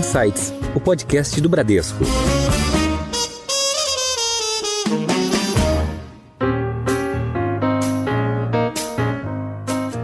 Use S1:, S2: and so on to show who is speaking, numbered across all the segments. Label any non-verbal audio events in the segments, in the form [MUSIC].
S1: Insights, o podcast do Bradesco.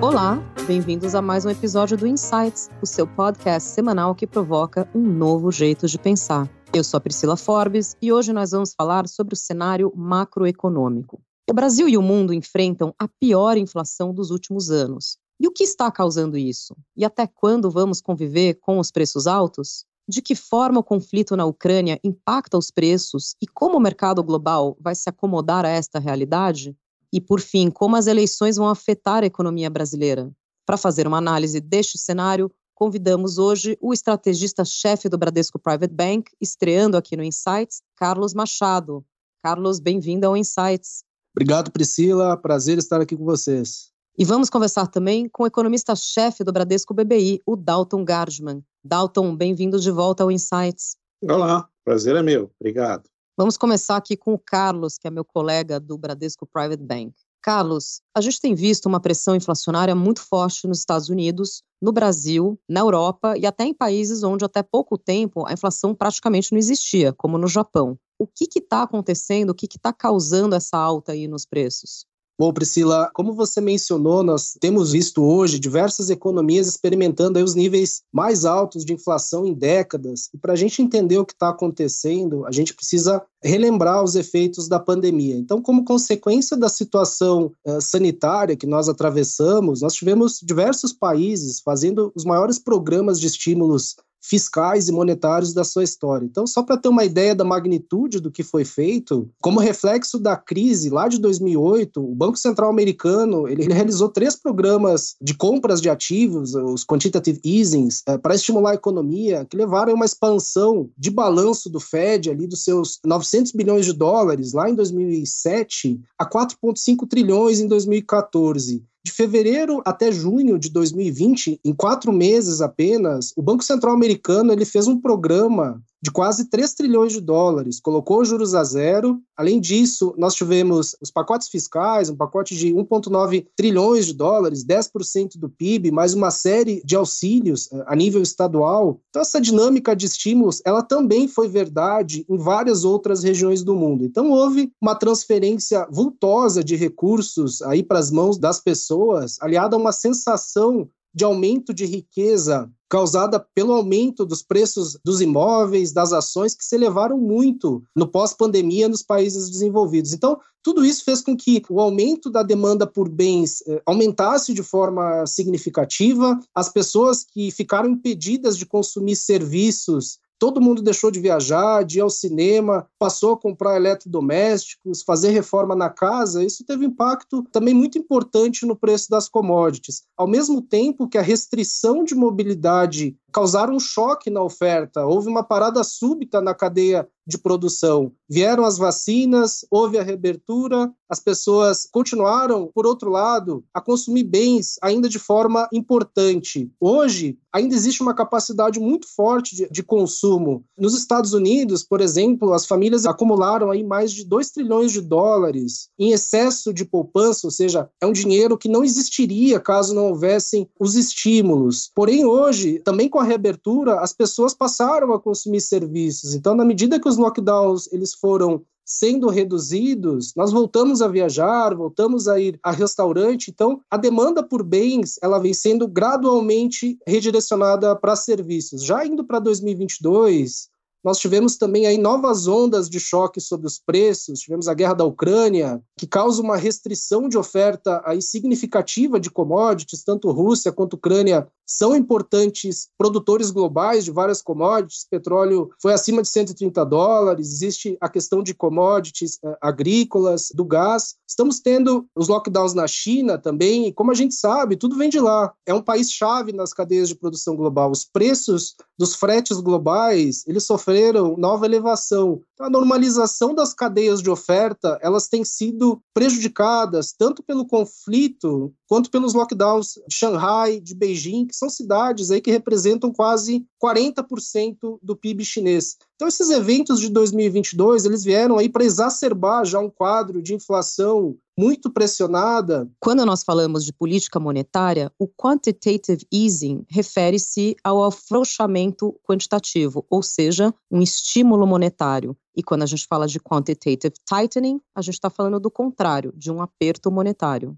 S2: Olá, bem-vindos a mais um episódio do Insights, o seu podcast semanal que provoca um novo jeito de pensar. Eu sou a Priscila Forbes e hoje nós vamos falar sobre o cenário macroeconômico. O Brasil e o mundo enfrentam a pior inflação dos últimos anos. E o que está causando isso? E até quando vamos conviver com os preços altos? De que forma o conflito na Ucrânia impacta os preços e como o mercado global vai se acomodar a esta realidade? E, por fim, como as eleições vão afetar a economia brasileira? Para fazer uma análise deste cenário, convidamos hoje o estrategista-chefe do Bradesco Private Bank, estreando aqui no Insights, Carlos Machado. Carlos, bem-vindo ao Insights.
S3: Obrigado, Priscila. Prazer estar aqui com vocês.
S2: E vamos conversar também com o economista-chefe do Bradesco BBI, o Dalton Gardman. Dalton, bem-vindo de volta ao Insights.
S4: Olá, prazer é meu. Obrigado.
S2: Vamos começar aqui com o Carlos, que é meu colega do Bradesco Private Bank. Carlos, a gente tem visto uma pressão inflacionária muito forte nos Estados Unidos, no Brasil, na Europa e até em países onde até pouco tempo a inflação praticamente não existia, como no Japão. O que está acontecendo? O que está causando essa alta aí nos preços?
S3: Bom, Priscila, como você mencionou, nós temos visto hoje diversas economias experimentando os níveis mais altos de inflação em décadas. E para a gente entender o que está acontecendo, a gente precisa relembrar os efeitos da pandemia. Então, como consequência da situação uh, sanitária que nós atravessamos, nós tivemos diversos países fazendo os maiores programas de estímulos fiscais e monetários da sua história. Então, só para ter uma ideia da magnitude do que foi feito, como reflexo da crise lá de 2008, o Banco Central americano ele realizou três programas de compras de ativos, os quantitative easings, é, para estimular a economia, que levaram a uma expansão de balanço do Fed ali dos seus 900 bilhões de dólares lá em 2007 a 4,5 trilhões em 2014. De fevereiro até junho de 2020, em quatro meses apenas, o Banco Central americano ele fez um programa de quase 3 trilhões de dólares, colocou juros a zero. Além disso, nós tivemos os pacotes fiscais, um pacote de 1,9 trilhões de dólares, 10% do PIB, mais uma série de auxílios eh, a nível estadual. Então, essa dinâmica de estímulos, ela também foi verdade em várias outras regiões do mundo. Então, houve uma transferência vultosa de recursos aí para as mãos das pessoas, aliada a uma sensação de aumento de riqueza causada pelo aumento dos preços dos imóveis, das ações, que se elevaram muito no pós-pandemia nos países desenvolvidos. Então, tudo isso fez com que o aumento da demanda por bens eh, aumentasse de forma significativa, as pessoas que ficaram impedidas de consumir serviços Todo mundo deixou de viajar, de ir ao cinema, passou a comprar eletrodomésticos, fazer reforma na casa. Isso teve impacto também muito importante no preço das commodities. Ao mesmo tempo que a restrição de mobilidade causaram um choque na oferta, houve uma parada súbita na cadeia de produção. Vieram as vacinas, houve a reabertura, as pessoas continuaram, por outro lado, a consumir bens ainda de forma importante. Hoje, ainda existe uma capacidade muito forte de, de consumo. Nos Estados Unidos, por exemplo, as famílias acumularam aí mais de 2 trilhões de dólares em excesso de poupança, ou seja, é um dinheiro que não existiria caso não houvessem os estímulos. Porém, hoje, também com a reabertura, as pessoas passaram a consumir serviços. Então, na medida que os lockdowns eles foram sendo reduzidos, nós voltamos a viajar, voltamos a ir a restaurante. Então, a demanda por bens ela vem sendo gradualmente redirecionada para serviços. Já indo para 2022, nós tivemos também aí novas ondas de choque sobre os preços, tivemos a guerra da Ucrânia, que causa uma restrição de oferta aí significativa de commodities, tanto Rússia quanto Ucrânia são importantes produtores globais de várias commodities, petróleo foi acima de 130 dólares, existe a questão de commodities uh, agrícolas, do gás. Estamos tendo os lockdowns na China também, e como a gente sabe, tudo vem de lá. É um país chave nas cadeias de produção global. Os preços dos fretes globais, eles sofreram nova elevação. A normalização das cadeias de oferta, elas têm sido prejudicadas tanto pelo conflito quanto pelos lockdowns de Xangai, de Beijing, que são cidades aí que representam quase 40% do PIB chinês. Então esses eventos de 2022, eles vieram aí para exacerbar já um quadro de inflação muito pressionada.
S2: Quando nós falamos de política monetária, o quantitative easing refere-se ao afrouxamento quantitativo, ou seja, um estímulo monetário. E quando a gente fala de quantitative tightening, a gente está falando do contrário, de um aperto monetário.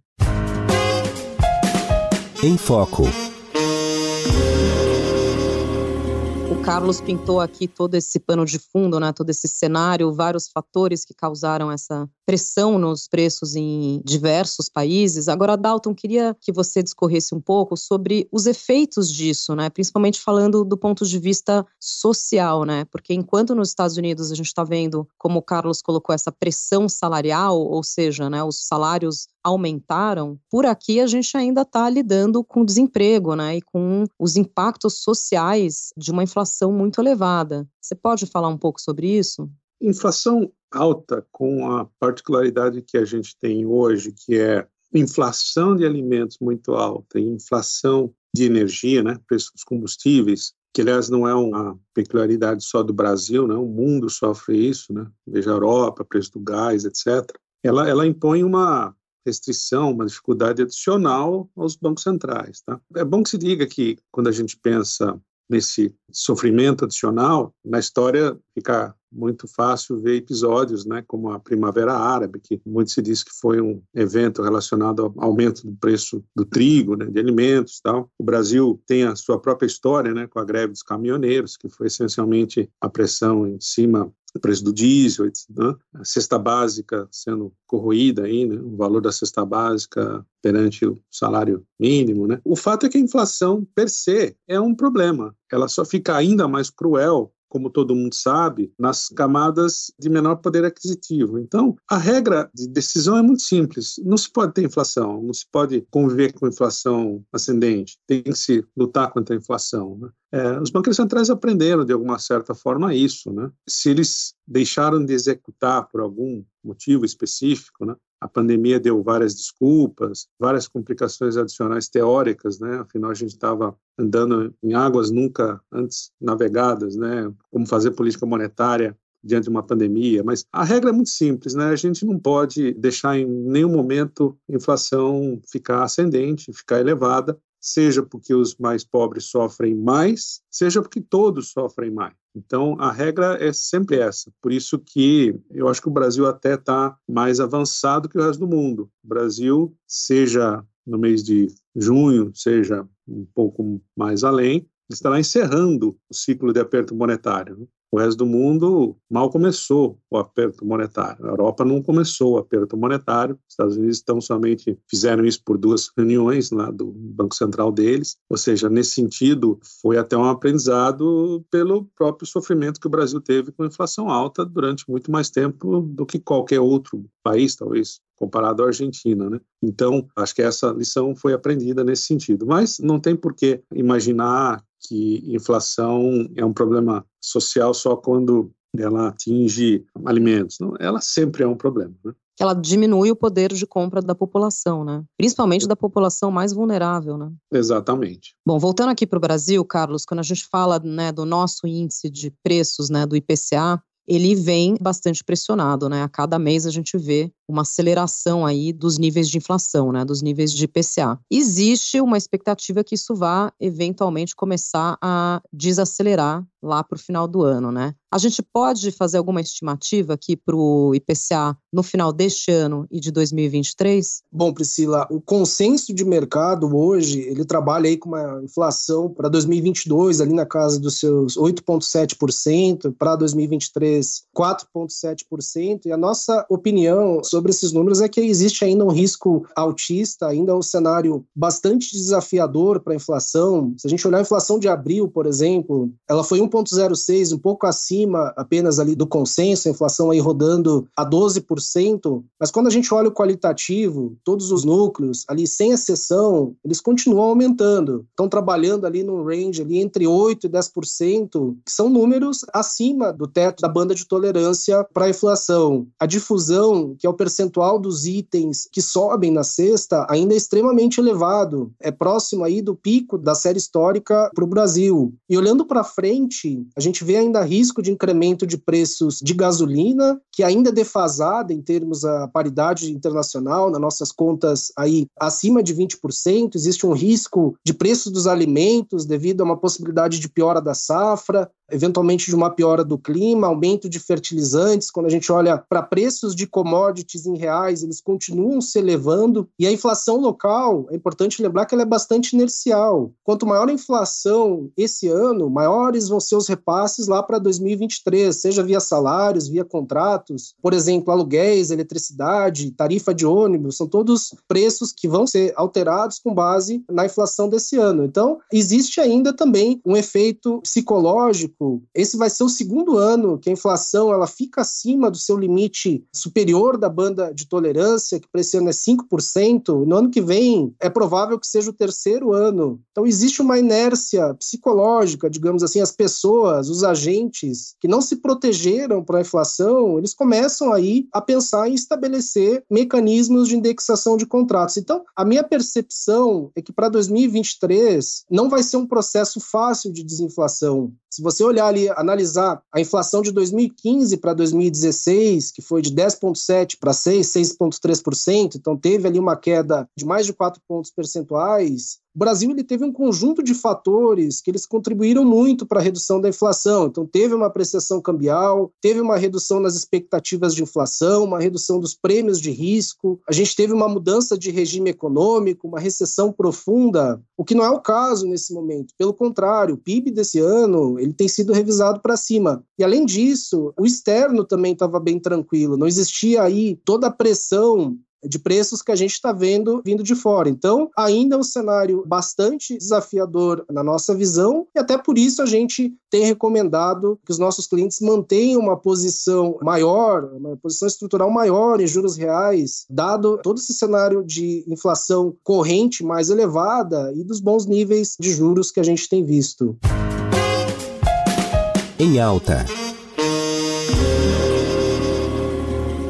S1: Em Foco.
S2: O Carlos pintou aqui todo esse pano de fundo, né, todo esse cenário, vários fatores que causaram essa pressão nos preços em diversos países. Agora, Dalton, queria que você discorresse um pouco sobre os efeitos disso, né, principalmente falando do ponto de vista social, né, porque enquanto nos Estados Unidos a gente está vendo, como o Carlos colocou, essa pressão salarial, ou seja, né, os salários aumentaram, por aqui a gente ainda está lidando com desemprego, né, e com os impactos sociais de uma inflação muito elevada. Você pode falar um pouco sobre isso?
S4: Inflação alta, com a particularidade que a gente tem hoje, que é inflação de alimentos muito alta e inflação de energia, né, preços dos combustíveis, que aliás não é uma peculiaridade só do Brasil, né, o mundo sofre isso, né, veja a Europa, preço do gás, etc. Ela, ela impõe uma restrição, uma dificuldade adicional aos bancos centrais. Tá? É bom que se diga que, quando a gente pensa nesse sofrimento adicional, na história fica muito fácil ver episódios, né, como a Primavera Árabe, que muito se diz que foi um evento relacionado ao aumento do preço do trigo, né, de alimentos, tal. O Brasil tem a sua própria história, né, com a greve dos caminhoneiros, que foi essencialmente a pressão em cima o preço do diesel, né? a cesta básica sendo corroída aí, né? o valor da cesta básica perante o salário mínimo, né? O fato é que a inflação per se é um problema. Ela só fica ainda mais cruel como todo mundo sabe, nas camadas de menor poder aquisitivo. Então, a regra de decisão é muito simples. Não se pode ter inflação, não se pode conviver com inflação ascendente. Tem que se lutar contra a inflação. Né? É, os bancos centrais aprenderam, de alguma certa forma, isso. Né? Se eles deixaram de executar por algum motivo específico, né? A pandemia deu várias desculpas, várias complicações adicionais teóricas, né? Afinal, a gente estava andando em águas nunca antes navegadas, né? Como fazer política monetária diante de uma pandemia, mas a regra é muito simples, né? A gente não pode deixar em nenhum momento a inflação ficar ascendente, ficar elevada, seja porque os mais pobres sofrem mais, seja porque todos sofrem mais. Então, a regra é sempre essa. Por isso que eu acho que o Brasil até está mais avançado que o resto do mundo. O Brasil, seja no mês de junho, seja um pouco mais além, estará encerrando o ciclo de aperto monetário. O resto do mundo mal começou o aperto monetário. A Europa não começou o aperto monetário. Os Estados Unidos estão somente fizeram isso por duas [LAUGHS] reuniões lá do Banco Central deles. Ou seja, nesse sentido, foi até um aprendizado pelo próprio sofrimento que o Brasil teve com a inflação alta durante muito mais tempo do que qualquer outro país, talvez comparado à Argentina, né? Então, acho que essa lição foi aprendida nesse sentido. Mas não tem por que imaginar que inflação é um problema social só quando ela atinge alimentos. Não, ela sempre é um problema. Né?
S2: ela diminui o poder de compra da população, né? Principalmente da população mais vulnerável, né?
S4: Exatamente.
S2: Bom, voltando aqui para o Brasil, Carlos, quando a gente fala né, do nosso índice de preços, né, do IPCA, ele vem bastante pressionado, né? A cada mês a gente vê uma aceleração aí dos níveis de inflação, né, dos níveis de IPCA. Existe uma expectativa que isso vá eventualmente começar a desacelerar lá para o final do ano, né? A gente pode fazer alguma estimativa aqui para o IPCA no final deste ano e de 2023?
S3: Bom, Priscila, o consenso de mercado hoje, ele trabalha aí com uma inflação para 2022 ali na casa dos seus 8,7%, para 2023 4,7%, e a nossa opinião sobre esses números é que existe ainda um risco altista, ainda um cenário bastante desafiador para a inflação. Se a gente olhar a inflação de abril, por exemplo, ela foi 1,06, um pouco acima apenas ali do consenso, a inflação aí rodando a 12%, mas quando a gente olha o qualitativo, todos os núcleos, ali sem exceção, eles continuam aumentando. Estão trabalhando ali no range ali entre 8% e 10%, que são números acima do teto da banda de tolerância para a inflação. A difusão, que é o percentual dos itens que sobem na cesta, ainda é extremamente elevado. É próximo aí do pico da série histórica para o Brasil. E olhando para frente, a gente vê ainda risco de incremento de preços de gasolina, que ainda é defasada em termos a paridade internacional, nas nossas contas aí acima de 20%. Existe um risco de preços dos alimentos devido a uma possibilidade de piora da safra eventualmente de uma piora do clima, aumento de fertilizantes. Quando a gente olha para preços de commodities em reais, eles continuam se elevando. E a inflação local, é importante lembrar que ela é bastante inercial. Quanto maior a inflação esse ano, maiores vão ser os repasses lá para 2023, seja via salários, via contratos. Por exemplo, aluguéis, eletricidade, tarifa de ônibus, são todos preços que vão ser alterados com base na inflação desse ano. Então, existe ainda também um efeito psicológico esse vai ser o segundo ano que a inflação ela fica acima do seu limite superior da banda de tolerância, que para esse ano é 5%. No ano que vem é provável que seja o terceiro ano. Então existe uma inércia psicológica, digamos assim, as pessoas, os agentes que não se protegeram para a inflação, eles começam aí a pensar em estabelecer mecanismos de indexação de contratos. Então, a minha percepção é que para 2023 não vai ser um processo fácil de desinflação. Se você olhar ali, analisar a inflação de 2015 para 2016, que foi de 10,7% para 6%, 6,3%, então teve ali uma queda de mais de 4 pontos percentuais, o Brasil ele teve um conjunto de fatores que eles contribuíram muito para a redução da inflação. Então, teve uma apreciação cambial, teve uma redução nas expectativas de inflação, uma redução dos prêmios de risco, a gente teve uma mudança de regime econômico, uma recessão profunda, o que não é o caso nesse momento. Pelo contrário, o PIB desse ano ele tem sido revisado para cima. E, além disso, o externo também estava bem tranquilo, não existia aí toda a pressão de preços que a gente está vendo vindo de fora. Então, ainda é um cenário bastante desafiador na nossa visão, e até por isso a gente tem recomendado que os nossos clientes mantenham uma posição maior, uma posição estrutural maior em juros reais, dado todo esse cenário de inflação corrente mais elevada e dos bons níveis de juros que a gente tem visto.
S1: Em alta.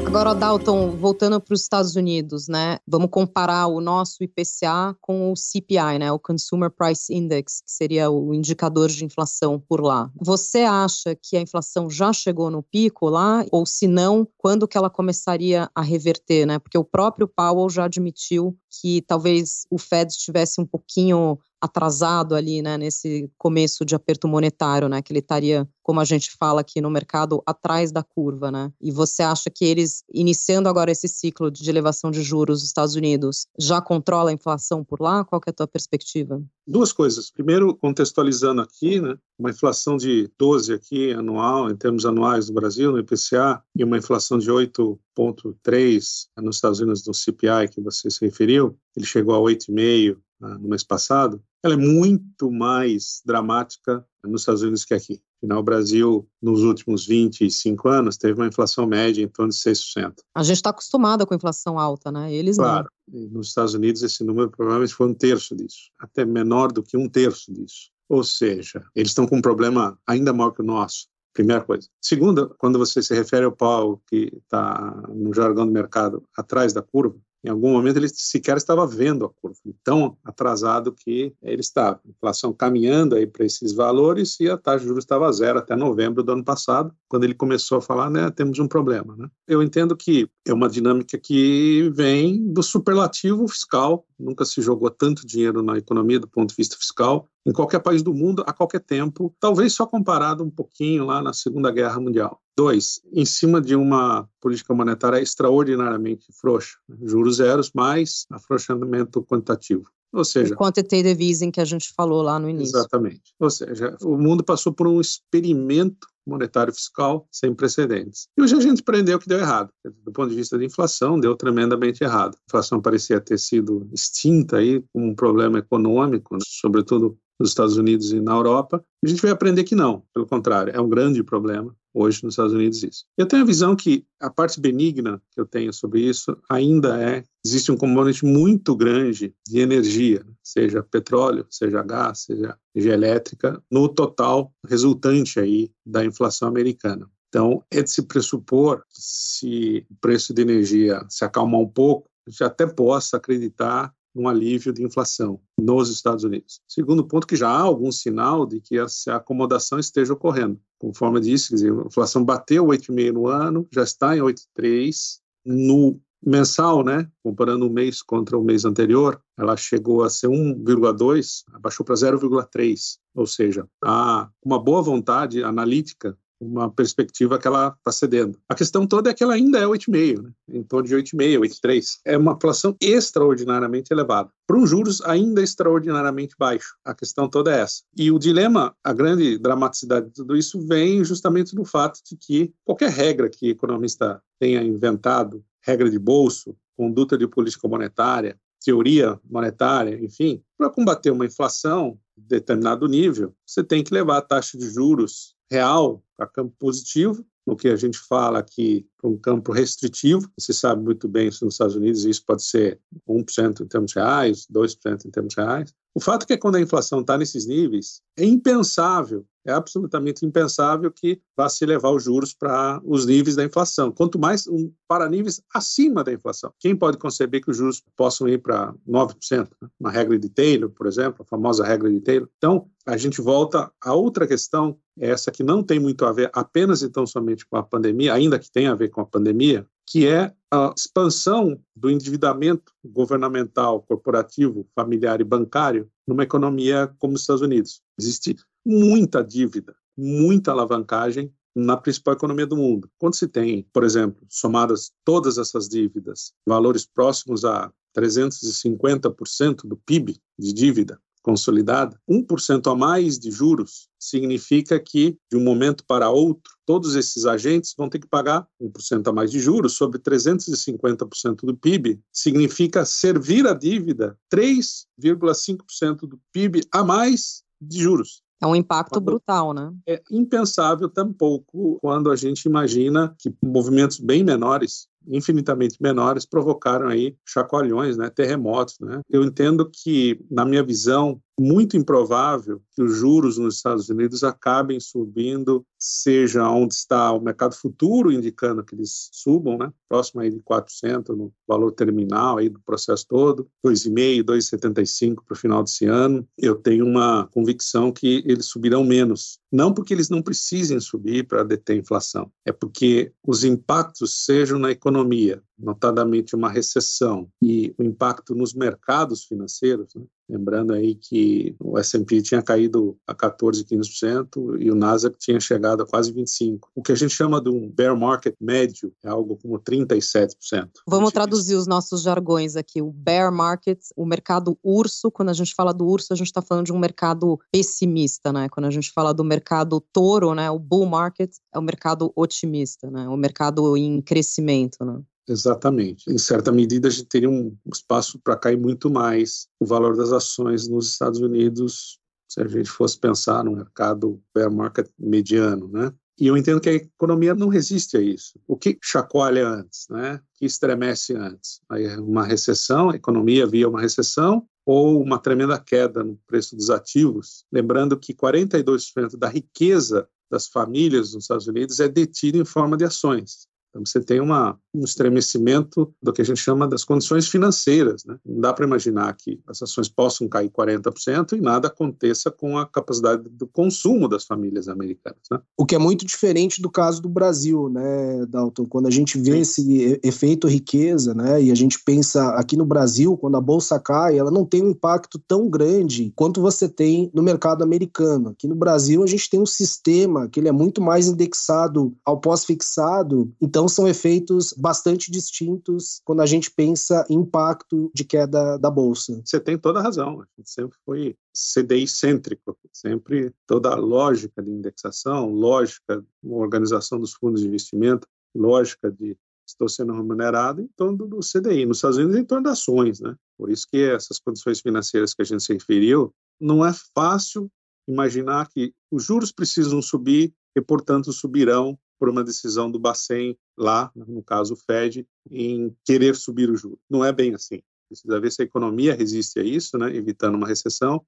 S2: Agora, Dalton, voltando para os Estados Unidos, né? Vamos comparar o nosso IPCA com o CPI, né? O Consumer Price Index, que seria o indicador de inflação por lá. Você acha que a inflação já chegou no pico lá? Ou se não, quando que ela começaria a reverter, né? Porque o próprio Powell já admitiu que talvez o Fed estivesse um pouquinho atrasado ali, né, nesse começo de aperto monetário, né, que ele estaria, como a gente fala aqui no mercado, atrás da curva, né? E você acha que eles, iniciando agora esse ciclo de elevação de juros nos Estados Unidos, já controla a inflação por lá? Qual é a tua perspectiva?
S4: Duas coisas. Primeiro, contextualizando aqui, né, uma inflação de 12 aqui anual, em termos anuais no Brasil, no IPCA, e uma inflação de 8,3 nos Estados Unidos no CPI que você se referiu, ele chegou a 8,5 no mês passado, ela é muito mais dramática nos Estados Unidos que aqui. Afinal, o Brasil, nos últimos 25 anos, teve uma inflação média em torno de 6%.
S2: A gente está acostumado com inflação alta, né? Eles
S4: claro.
S2: não.
S4: Nos Estados Unidos, esse número provavelmente foi um terço disso, até menor do que um terço disso. Ou seja, eles estão com um problema ainda maior que o nosso. Primeira coisa. Segunda, quando você se refere ao pau que está no jargão do mercado atrás da curva, em algum momento ele sequer estava vendo a curva, tão atrasado que ele estava. A inflação caminhando aí para esses valores e a taxa de juros estava zero até novembro do ano passado, quando ele começou a falar, né, temos um problema, né? Eu entendo que é uma dinâmica que vem do superlativo fiscal, nunca se jogou tanto dinheiro na economia do ponto de vista fiscal, em qualquer país do mundo, a qualquer tempo, talvez só comparado um pouquinho lá na Segunda Guerra Mundial. Dois, em cima de uma política monetária extraordinariamente frouxa, juros zeros mais afrouxamento quantitativo. Ou seja,
S2: o quantitative easing que a gente falou lá no início.
S4: Exatamente. Ou seja, o mundo passou por um experimento monetário fiscal sem precedentes. E hoje a gente aprendeu que deu errado. Do ponto de vista da inflação, deu tremendamente errado. A inflação parecia ter sido extinta aí como um problema econômico, né? sobretudo nos Estados Unidos e na Europa. A gente vai aprender que não, pelo contrário, é um grande problema hoje nos Estados Unidos isso. Eu tenho a visão que a parte benigna que eu tenho sobre isso ainda é existe um componente muito grande de energia, seja petróleo, seja gás, seja energia elétrica, no total resultante aí da inflação americana. Então, é de se pressupor que se o preço de energia se acalmar um pouco, gente até possa acreditar um alívio de inflação nos Estados Unidos. Segundo ponto, que já há algum sinal de que essa acomodação esteja ocorrendo. Conforme disse, dizer, a inflação bateu 8,5 no ano, já está em 8,3 no mensal, né? Comparando o mês contra o mês anterior, ela chegou a ser 1,2, abaixou para 0,3, ou seja, há uma boa vontade analítica uma perspectiva que ela está cedendo. A questão toda é que ela ainda é 8,5, né? em torno de 8,5, 8,3. É uma inflação extraordinariamente elevada. Para um juros ainda extraordinariamente baixo. A questão toda é essa. E o dilema, a grande dramaticidade de tudo isso vem justamente no fato de que qualquer regra que economista tenha inventado, regra de bolso, conduta de política monetária, teoria monetária, enfim, para combater uma inflação de determinado nível, você tem que levar a taxa de juros real para campo positivo, no que a gente fala aqui para um campo restritivo. Você sabe muito bem isso nos Estados Unidos, isso pode ser 1% em termos reais, 2% em termos reais. O fato é que quando a inflação está nesses níveis, é impensável, é absolutamente impensável que vá se levar os juros para os níveis da inflação, quanto mais um, para níveis acima da inflação. Quem pode conceber que os juros possam ir para 9%? Né? Uma regra de Taylor, por exemplo, a famosa regra de Taylor. Então, a gente volta a outra questão, essa que não tem muito a ver apenas e tão somente com a pandemia, ainda que tenha a ver com a pandemia, que é a expansão do endividamento governamental, corporativo, familiar e bancário numa economia como os Estados Unidos. Existe muita dívida, muita alavancagem na principal economia do mundo. Quando se tem, por exemplo, somadas todas essas dívidas, valores próximos a 350% do PIB de dívida, consolidada, 1% a mais de juros significa que, de um momento para outro, todos esses agentes vão ter que pagar 1% a mais de juros sobre 350% do PIB. Significa servir a dívida 3,5% do PIB a mais de juros.
S2: É um impacto quando brutal, né?
S4: É impensável tampouco quando a gente imagina que movimentos bem menores infinitamente menores provocaram aí chacoalhões, né, terremotos, né? Eu entendo que, na minha visão, muito improvável que os juros nos Estados Unidos acabem subindo, seja onde está o mercado futuro indicando que eles subam, né? próximo aí de 400 no valor terminal aí do processo todo, 2,5, 2,75 para o final desse ano. Eu tenho uma convicção que eles subirão menos, não porque eles não precisem subir para deter a inflação, é porque os impactos sejam na economia, notadamente uma recessão e o impacto nos mercados financeiros, né? Lembrando aí que o S&P tinha caído a 14, 15% e o Nasdaq tinha chegado a quase 25%. O que a gente chama de um bear market médio é algo como 37%.
S2: Vamos traduzir os nossos jargões aqui. O bear market, o mercado urso, quando a gente fala do urso, a gente está falando de um mercado pessimista, né? Quando a gente fala do mercado touro, né? O bull market é o mercado otimista, né? O mercado em crescimento, né?
S4: Exatamente. Em certa medida, a gente teria um espaço para cair muito mais o valor das ações nos Estados Unidos, se a gente fosse pensar no mercado bear market mediano, né? E eu entendo que a economia não resiste a isso. O que chacoalha antes, né? O que estremece antes? Uma recessão, a economia via uma recessão ou uma tremenda queda no preço dos ativos. Lembrando que 42% da riqueza das famílias nos Estados Unidos é detida em forma de ações. Então, você tem uma, um estremecimento do que a gente chama das condições financeiras. Né? Não dá para imaginar que as ações possam cair 40% e nada aconteça com a capacidade do consumo das famílias americanas. Né?
S3: O que é muito diferente do caso do Brasil, né, Dalton? Quando a gente vê Sim. esse efeito riqueza, né, e a gente pensa aqui no Brasil, quando a bolsa cai, ela não tem um impacto tão grande quanto você tem no mercado americano. Aqui no Brasil, a gente tem um sistema que ele é muito mais indexado ao pós-fixado, então são efeitos bastante distintos quando a gente pensa em impacto de queda da bolsa.
S4: Você tem toda a razão. A gente sempre foi CDI cêntrico, sempre toda a lógica de indexação, lógica de organização dos fundos de investimento, lógica de estou sendo remunerado em torno do CDI. Nos Estados Unidos, em torno das ações, né? Por isso que essas condições financeiras que a gente se referiu, não é fácil imaginar que os juros precisam subir e, portanto, subirão por uma decisão do Bacen lá, no caso o Fed, em querer subir o juro. Não é bem assim. Precisa ver se a economia resiste a isso, né, evitando uma recessão.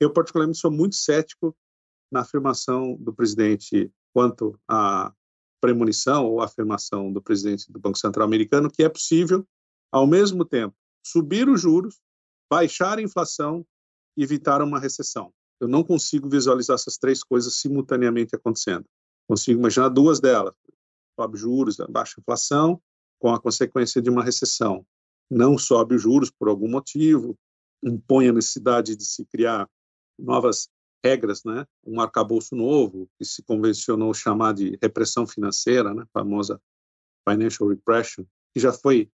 S4: Eu, particularmente, sou muito cético na afirmação do presidente quanto à premonição ou afirmação do presidente do Banco Central americano que é possível, ao mesmo tempo, subir os juros, baixar a inflação e evitar uma recessão. Eu não consigo visualizar essas três coisas simultaneamente acontecendo. Consigo imaginar duas delas: sobe juros, baixa inflação, com a consequência de uma recessão. Não sobe os juros por algum motivo, impõe a necessidade de se criar novas regras, né? Um arcabouço novo que se convencionou chamar de repressão financeira, né? A famosa financial repression, que já foi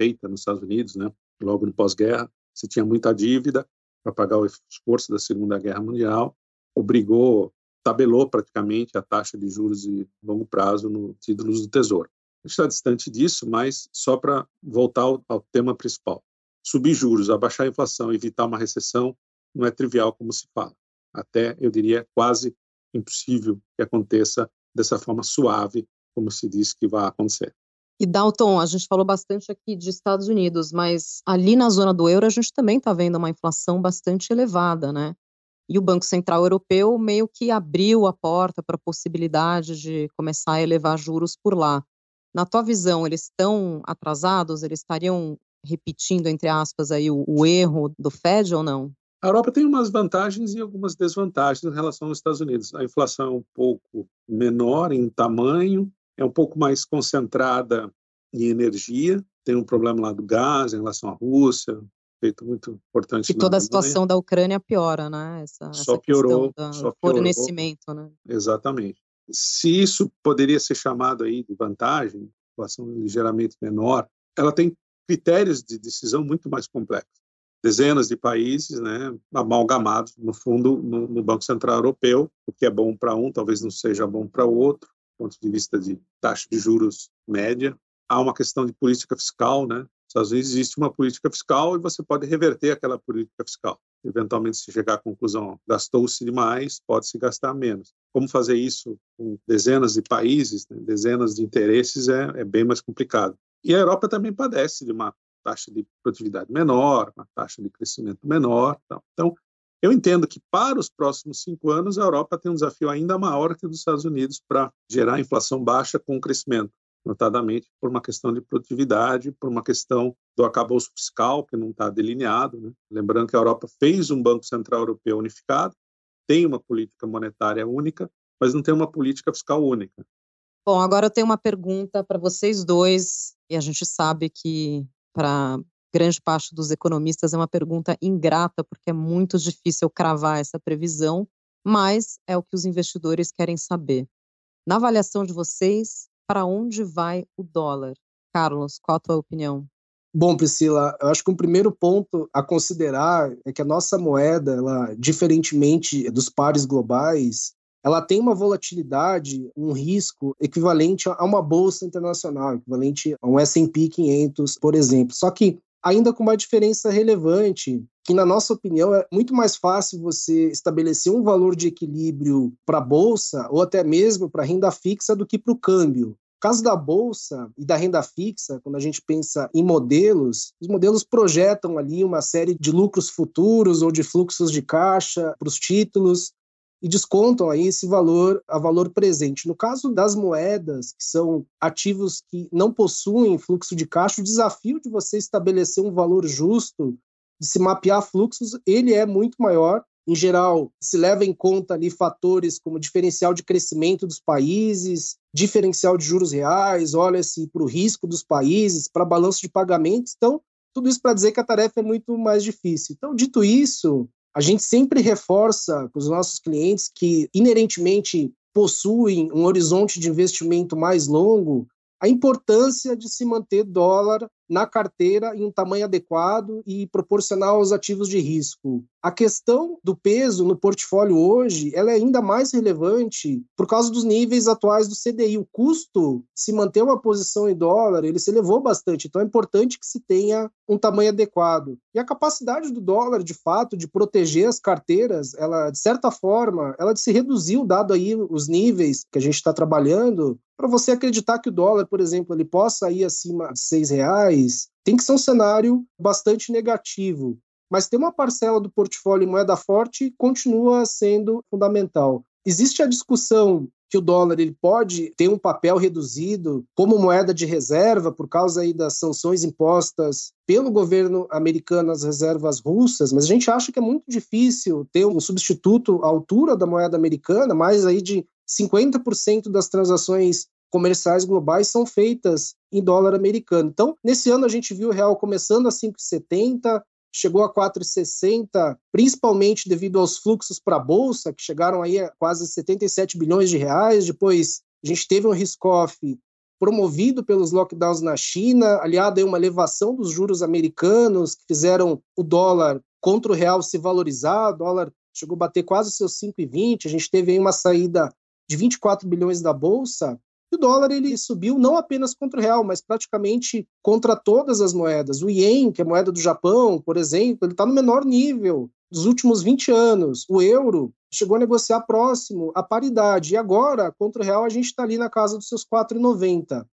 S4: feita nos Estados Unidos, né? Logo no pós-guerra, se tinha muita dívida, para pagar o esforço da Segunda Guerra Mundial, obrigou, tabelou praticamente a taxa de juros de longo prazo no títulos do Tesouro. A gente está distante disso, mas só para voltar ao, ao tema principal. Subir juros, abaixar a inflação, evitar uma recessão, não é trivial como se fala. Até, eu diria, quase impossível que aconteça dessa forma suave, como se diz que vai acontecer.
S2: E Dalton, a gente falou bastante aqui de Estados Unidos, mas ali na zona do euro a gente também está vendo uma inflação bastante elevada, né? E o Banco Central Europeu meio que abriu a porta para a possibilidade de começar a elevar juros por lá. Na tua visão, eles estão atrasados? Eles estariam repetindo, entre aspas, aí o, o erro do Fed ou não?
S4: A Europa tem umas vantagens e algumas desvantagens em relação aos Estados Unidos. A inflação é um pouco menor em tamanho, é um pouco mais concentrada em energia. Tem um problema lá do gás em relação à Rússia, feito muito importante.
S2: E toda a situação da Ucrânia piora, né? Essa,
S4: só essa piorou,
S2: do
S4: só
S2: fornecimento, piorou. né?
S4: Exatamente. Se isso poderia ser chamado aí de vantagem, inflação ligeiramente menor, ela tem critérios de decisão muito mais complexos. Dezenas de países, né, amalgamados no fundo no, no Banco Central Europeu, o que é bom para um, talvez não seja bom para o outro ponto de vista de taxa de juros média. Há uma questão de política fiscal, né? Às vezes existe uma política fiscal e você pode reverter aquela política fiscal. Eventualmente, se chegar à conclusão, gastou-se demais, pode-se gastar menos. Como fazer isso com dezenas de países, né? dezenas de interesses, é, é bem mais complicado. E a Europa também padece de uma taxa de produtividade menor, uma taxa de crescimento menor. Então, eu entendo que para os próximos cinco anos a Europa tem um desafio ainda maior que o dos Estados Unidos para gerar inflação baixa com crescimento, notadamente por uma questão de produtividade, por uma questão do acabouço fiscal que não está delineado. Né? Lembrando que a Europa fez um Banco Central Europeu unificado, tem uma política monetária única, mas não tem uma política fiscal única.
S2: Bom, agora eu tenho uma pergunta para vocês dois, e a gente sabe que para grande parte dos economistas é uma pergunta ingrata, porque é muito difícil cravar essa previsão, mas é o que os investidores querem saber. Na avaliação de vocês, para onde vai o dólar? Carlos, qual a tua opinião?
S3: Bom, Priscila, eu acho que um primeiro ponto a considerar é que a nossa moeda, ela, diferentemente dos pares globais, ela tem uma volatilidade, um risco equivalente a uma bolsa internacional, equivalente a um S&P 500, por exemplo. Só que ainda com uma diferença relevante, que na nossa opinião é muito mais fácil você estabelecer um valor de equilíbrio para a bolsa ou até mesmo para a renda fixa do que para o câmbio. No caso da bolsa e da renda fixa, quando a gente pensa em modelos, os modelos projetam ali uma série de lucros futuros ou de fluxos de caixa para os títulos, e descontam aí esse valor a valor presente. No caso das moedas, que são ativos que não possuem fluxo de caixa, o desafio de você estabelecer um valor justo, de se mapear fluxos, ele é muito maior. Em geral, se leva em conta ali fatores como diferencial de crescimento dos países, diferencial de juros reais, olha-se para o risco dos países, para balanço de pagamentos. Então, tudo isso para dizer que a tarefa é muito mais difícil. Então, dito isso, a gente sempre reforça com os nossos clientes que, inerentemente, possuem um horizonte de investimento mais longo, a importância de se manter dólar na carteira em um tamanho adequado e proporcional aos ativos de risco. A questão do peso no portfólio hoje, ela é ainda mais relevante por causa dos níveis atuais do CDI. O custo se manter uma posição em dólar, ele se elevou bastante, então é importante que se tenha um tamanho adequado. E a capacidade do dólar, de fato, de proteger as carteiras, ela, de certa forma, ela se reduziu, dado aí os níveis que a gente está trabalhando, para você acreditar que o dólar, por exemplo, ele possa ir acima de seis reais, tem que ser um cenário bastante negativo. Mas ter uma parcela do portfólio em moeda forte continua sendo fundamental. Existe a discussão que o dólar ele pode ter um papel reduzido como moeda de reserva por causa aí das sanções impostas pelo governo americano às reservas russas, mas a gente acha que é muito difícil ter um substituto à altura da moeda americana, mais aí de 50% das transações comerciais globais são feitas em dólar americano. Então, nesse ano a gente viu o real começando a 5,70, chegou a 4,60, principalmente devido aos fluxos para a bolsa, que chegaram aí a quase 77 bilhões de reais. Depois a gente teve um risk-off promovido pelos lockdowns na China, aliado a uma elevação dos juros americanos, que fizeram o dólar contra o real se valorizar, o dólar chegou a bater quase seus 5,20, a gente teve aí uma saída de 24 bilhões da bolsa, o dólar ele subiu não apenas contra o real, mas praticamente contra todas as moedas. O ien, que é moeda do Japão, por exemplo, ele está no menor nível dos últimos 20 anos. O euro chegou a negociar próximo à paridade. E agora, contra o real, a gente está ali na casa dos seus 4,90. O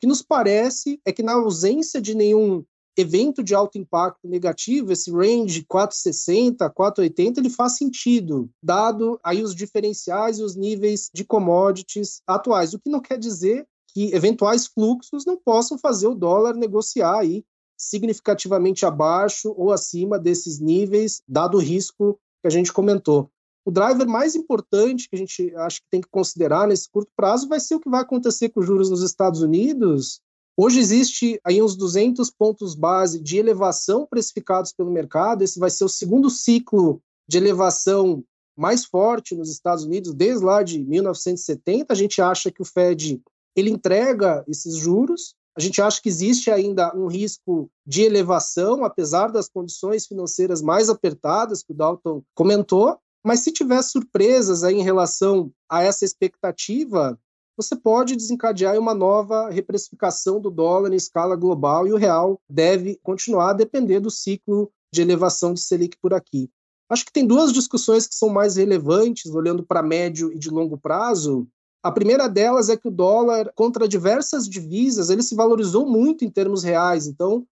S3: que nos parece é que, na ausência de nenhum evento de alto impacto negativo, esse range 460, 480, ele faz sentido, dado aí os diferenciais e os níveis de commodities atuais, o que não quer dizer que eventuais fluxos não possam fazer o dólar negociar aí significativamente abaixo ou acima desses níveis, dado o risco que a gente comentou. O driver mais importante que a gente acha que tem que considerar nesse curto prazo vai ser o que vai acontecer com os juros nos Estados Unidos Hoje existe aí uns 200 pontos base de elevação precificados pelo mercado. Esse vai ser o segundo ciclo de elevação mais forte nos Estados Unidos desde lá de 1970. A gente acha que o Fed ele entrega esses juros. A gente acha que existe ainda um risco de elevação, apesar das condições financeiras mais apertadas que o Dalton comentou. Mas se tiver surpresas em relação a essa expectativa, você pode desencadear uma nova reprecificação do dólar em escala global e o real deve continuar a depender do ciclo de elevação de Selic por aqui. Acho que tem duas discussões que são mais relevantes, olhando para médio e de longo prazo. A primeira delas é que o dólar, contra diversas divisas, ele se valorizou muito em termos reais. Então,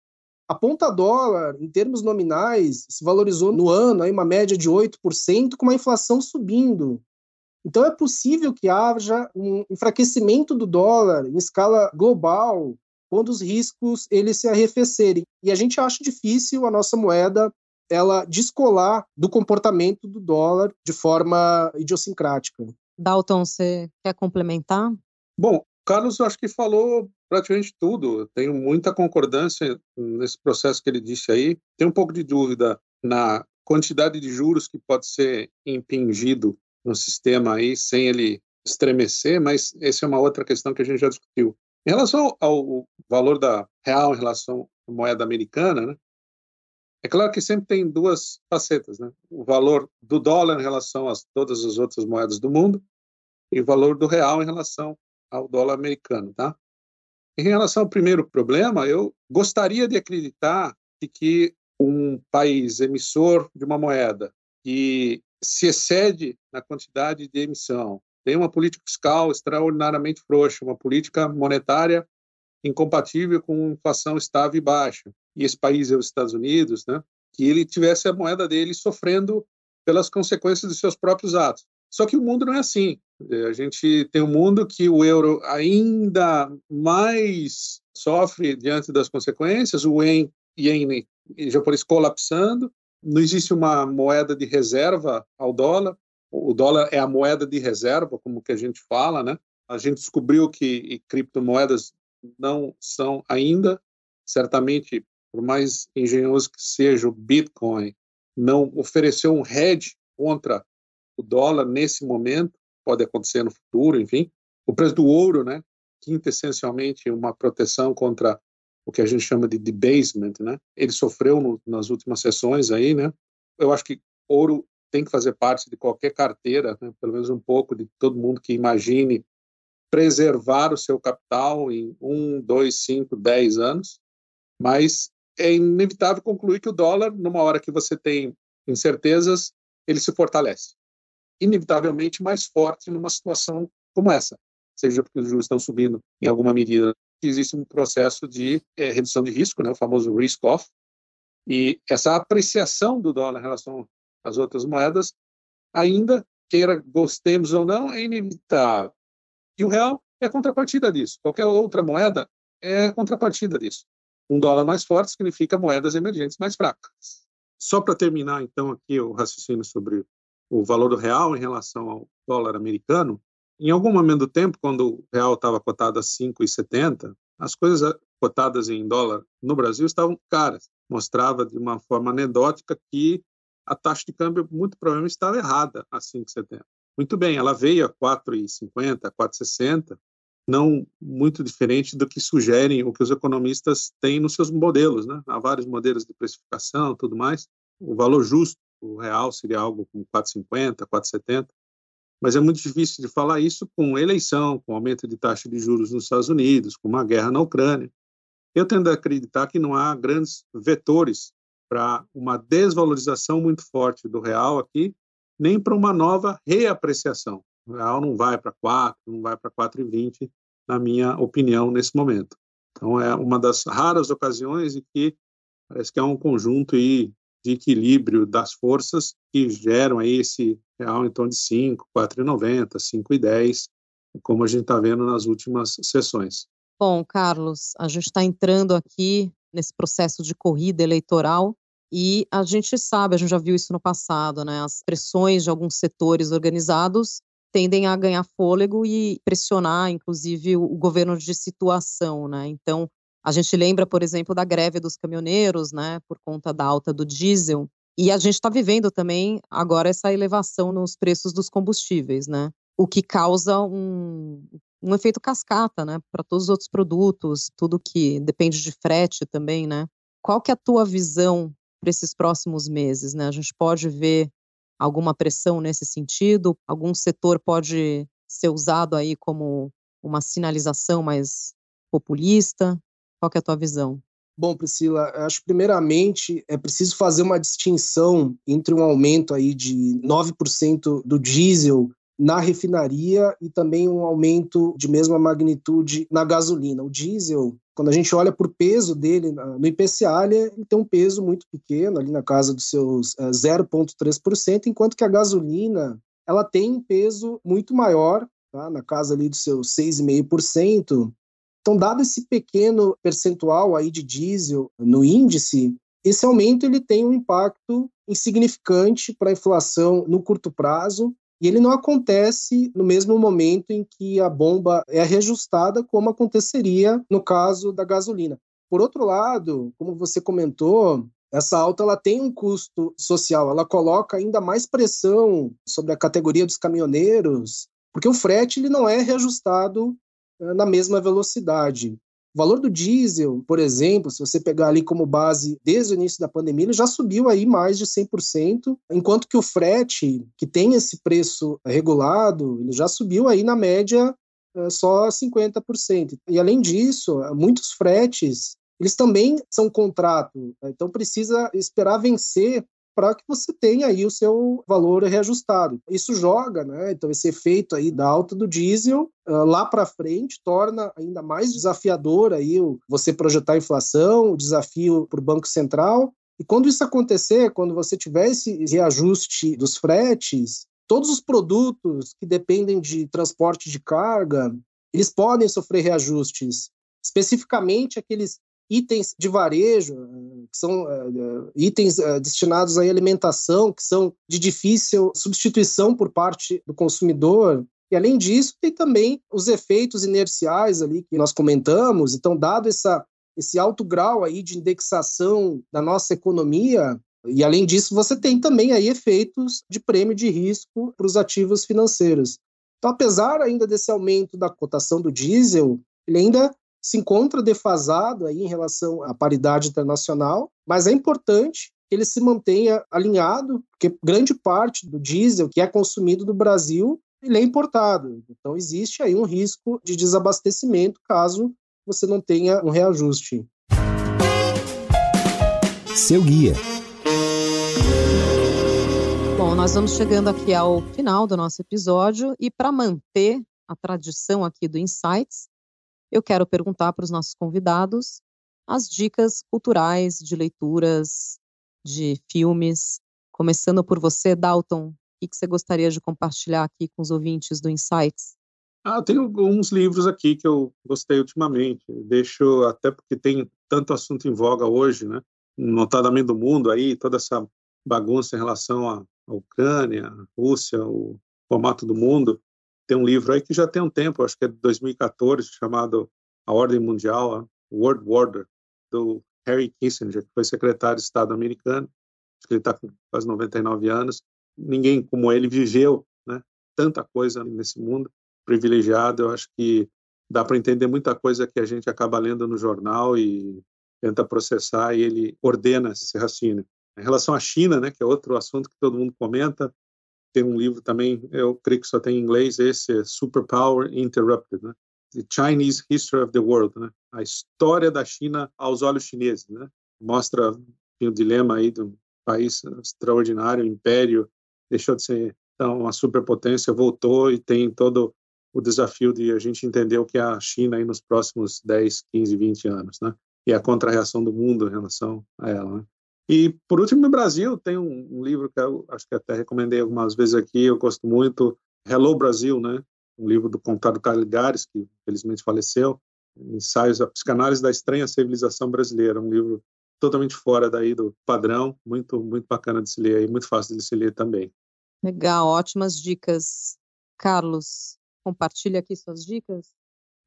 S3: a ponta dólar, em termos nominais, se valorizou no ano, aí uma média de 8%, com uma inflação subindo. Então é possível que haja um enfraquecimento do dólar em escala global quando os riscos eles se arrefecerem. E a gente acha difícil a nossa moeda ela descolar do comportamento do dólar de forma idiosincrática.
S2: Dalton, você quer complementar?
S4: Bom, Carlos, eu acho que falou praticamente tudo. tenho muita concordância nesse processo que ele disse aí. Tenho um pouco de dúvida na quantidade de juros que pode ser impingido no sistema aí sem ele estremecer, mas essa é uma outra questão que a gente já discutiu. Em relação ao valor da real em relação à moeda americana, né, é claro que sempre tem duas facetas, né? O valor do dólar em relação a todas as outras moedas do mundo e o valor do real em relação ao dólar americano, tá? Em relação ao primeiro problema, eu gostaria de acreditar que, que um país emissor de uma moeda que se excede na quantidade de emissão, tem uma política fiscal extraordinariamente frouxa, uma política monetária incompatível com inflação estável e baixa, e esse país é os Estados Unidos, né, que ele tivesse a moeda dele sofrendo pelas consequências dos seus próprios atos. Só que o mundo não é assim. A gente tem um mundo que o euro ainda mais sofre diante das consequências, o yen, yen japonês colapsando, não existe uma moeda de reserva ao dólar. O dólar é a moeda de reserva, como que a gente fala, né? A gente descobriu que criptomoedas não são ainda, certamente, por mais engenhoso que seja o Bitcoin, não ofereceu um hedge contra o dólar nesse momento, pode acontecer no futuro, enfim. O preço do ouro, né? quintessencialmente uma proteção contra o que a gente chama de debasement, né? Ele sofreu no, nas últimas sessões aí, né? Eu acho que ouro tem que fazer parte de qualquer carteira, né? pelo menos um pouco de todo mundo que imagine preservar o seu capital em um, dois, cinco, dez anos, mas é inevitável concluir que o dólar, numa hora que você tem incertezas, ele se fortalece. Inevitavelmente mais forte numa situação como essa, seja porque os juros estão subindo em alguma medida existe um processo de é, redução de risco, né, o famoso risk-off, e essa apreciação do dólar em relação às outras moedas, ainda, queira gostemos ou não, é inevitável. E o real é contrapartida disso. Qualquer outra moeda é contrapartida disso. Um dólar mais forte significa moedas emergentes mais fracas. Só para terminar, então, aqui o raciocínio sobre o valor do real em relação ao dólar americano, em algum momento do tempo, quando o real estava cotado a 5,70, as coisas cotadas em dólar no Brasil estavam caras. Mostrava de uma forma anedótica que a taxa de câmbio muito provavelmente estava errada a 5,70. Muito bem, ela veio a 4,50, 4,60, não muito diferente do que sugerem o que os economistas têm nos seus modelos, né? Há vários modelos de precificação, tudo mais. O valor justo, o real seria algo como 4,50, 4,70 mas é muito difícil de falar isso com eleição, com aumento de taxa de juros nos Estados Unidos, com uma guerra na Ucrânia. Eu tendo a acreditar que não há grandes vetores para uma desvalorização muito forte do real aqui, nem para uma nova reapreciação. O real não vai para 4, não vai para 4,20, na minha opinião, nesse momento. Então, é uma das raras ocasiões em que parece que há um conjunto aí de equilíbrio das forças que geram aí esse real em torno de 5, 4,90, 5,10, como a gente está vendo nas últimas sessões.
S2: Bom, Carlos, a gente está entrando aqui nesse processo de corrida eleitoral e a gente sabe, a gente já viu isso no passado, né? As pressões de alguns setores organizados tendem a ganhar fôlego e pressionar, inclusive, o governo de situação, né? Então, a gente lembra, por exemplo, da greve dos caminhoneiros, né, por conta da alta do diesel. E a gente está vivendo também agora essa elevação nos preços dos combustíveis, né? O que causa um, um efeito cascata, né, para todos os outros produtos, tudo que depende de frete também, né? Qual que é a tua visão para esses próximos meses, né? A gente pode ver alguma pressão nesse sentido? Algum setor pode ser usado aí como uma sinalização mais populista? Qual é a tua visão?
S3: Bom, Priscila, acho que primeiramente é preciso fazer uma distinção entre um aumento aí de 9% do diesel na refinaria e também um aumento de mesma magnitude na gasolina. O diesel, quando a gente olha por peso dele no IPCA, ele tem um peso muito pequeno, ali na casa dos seus 0,3%, eh, enquanto que a gasolina ela tem um peso muito maior, tá? na casa ali dos seus 6,5%, então, dado esse pequeno percentual aí de diesel no índice, esse aumento ele tem um impacto insignificante para a inflação no curto prazo e ele não acontece no mesmo momento em que a bomba é reajustada, como aconteceria no caso da gasolina. Por outro lado, como você comentou, essa alta ela tem um custo social, ela coloca ainda mais pressão sobre a categoria dos caminhoneiros, porque o frete ele não é reajustado na mesma velocidade. O valor do diesel, por exemplo, se você pegar ali como base desde o início da pandemia, ele já subiu aí mais de 100%, enquanto que o frete, que tem esse preço regulado, ele já subiu aí na média eh, só 50%. E além disso, muitos fretes, eles também são contrato, né? então precisa esperar vencer para que você tenha aí o seu valor reajustado. Isso joga, né? Então esse efeito aí da alta do diesel uh, lá para frente torna ainda mais desafiador aí o, você projetar a inflação, o desafio para o Banco Central. E quando isso acontecer, quando você tiver esse reajuste dos fretes, todos os produtos que dependem de transporte de carga, eles podem sofrer reajustes, especificamente aqueles itens de varejo, que são uh, itens uh, destinados à alimentação, que são de difícil substituição por parte do consumidor. E além disso, tem também os efeitos inerciais ali que nós comentamos. Então, dado essa, esse alto grau aí de indexação da nossa economia, e além disso, você tem também aí efeitos de prêmio de risco para os ativos financeiros. Então, apesar ainda desse aumento da cotação do diesel, ele ainda se encontra defasado aí em relação à paridade internacional, mas é importante que ele se mantenha alinhado, porque grande parte do diesel que é consumido no Brasil ele é importado. Então existe aí um risco de desabastecimento caso você não tenha um reajuste.
S1: Seu guia.
S2: Bom, nós vamos chegando aqui ao final do nosso episódio e para manter a tradição aqui do Insights, eu quero perguntar para os nossos convidados as dicas culturais de leituras, de filmes, começando por você, Dalton. O que você gostaria de compartilhar aqui com os ouvintes do Insights?
S4: Ah, tenho alguns livros aqui que eu gostei ultimamente. Deixo até porque tem tanto assunto em voga hoje, né? Notadamente do mundo aí, toda essa bagunça em relação à Ucrânia, à Rússia, o formato do mundo. Tem um livro aí que já tem um tempo, acho que é de 2014, chamado A Ordem Mundial, World Order, do Harry Kissinger, que foi secretário de Estado americano. Acho que ele está com quase 99 anos ninguém como ele viveu né, tanta coisa nesse mundo privilegiado. Eu acho que dá para entender muita coisa que a gente acaba lendo no jornal e tenta processar e ele ordena esse raciocínio. Em relação à China, né, que é outro assunto que todo mundo comenta, tem um livro também, eu creio que só tem em inglês, esse é Superpower Interrupted, né? The Chinese History of the World, né? A história da China aos olhos chineses, né? Mostra o dilema aí do país extraordinário, império, deixou de ser então, uma superpotência, voltou e tem todo o desafio de a gente entender o que é a China aí nos próximos 10, 15, 20 anos, né? E a contra-reação do mundo em relação a ela, né? E, por último, no Brasil, tem um, um, livro que eu acho que até recomendei algumas vezes aqui, eu gosto muito, Hello Brasil, né? Um livro do Contado Caligares, que felizmente faleceu, Ensaios a Psicanálise da Estranha Civilização Brasileira, um livro totalmente fora daí do padrão, muito muito bacana de se ler e muito fácil de se ler também.
S2: Legal, ótimas dicas. Carlos, compartilha aqui suas dicas.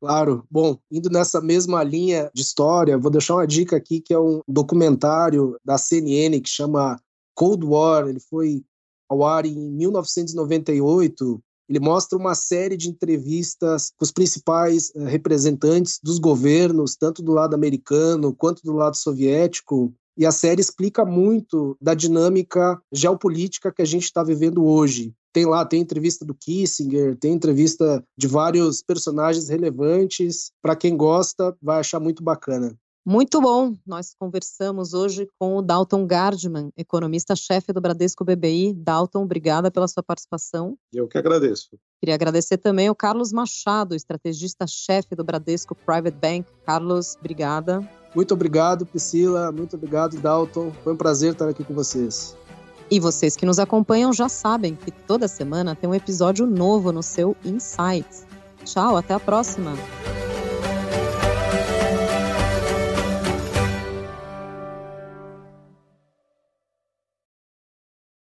S3: Claro. Bom, indo nessa mesma linha de história, vou deixar uma dica aqui que é um documentário da CNN que chama Cold War. Ele foi ao ar em 1998 ele mostra uma série de entrevistas com os principais uh, representantes dos governos, tanto do lado americano quanto do lado soviético. E a série explica muito da dinâmica geopolítica que a gente está vivendo hoje. Tem lá, tem entrevista do Kissinger, tem entrevista de vários personagens relevantes. Para quem gosta, vai achar muito bacana.
S2: Muito bom. Nós conversamos hoje com o Dalton Gardman, economista-chefe do Bradesco BBI. Dalton, obrigada pela sua participação.
S4: Eu que agradeço.
S2: Queria agradecer também ao Carlos Machado, estrategista-chefe do Bradesco Private Bank. Carlos, obrigada.
S3: Muito obrigado, Priscila. Muito obrigado, Dalton. Foi um prazer estar aqui com vocês.
S2: E vocês que nos acompanham já sabem que toda semana tem um episódio novo no seu Insights. Tchau, até a próxima.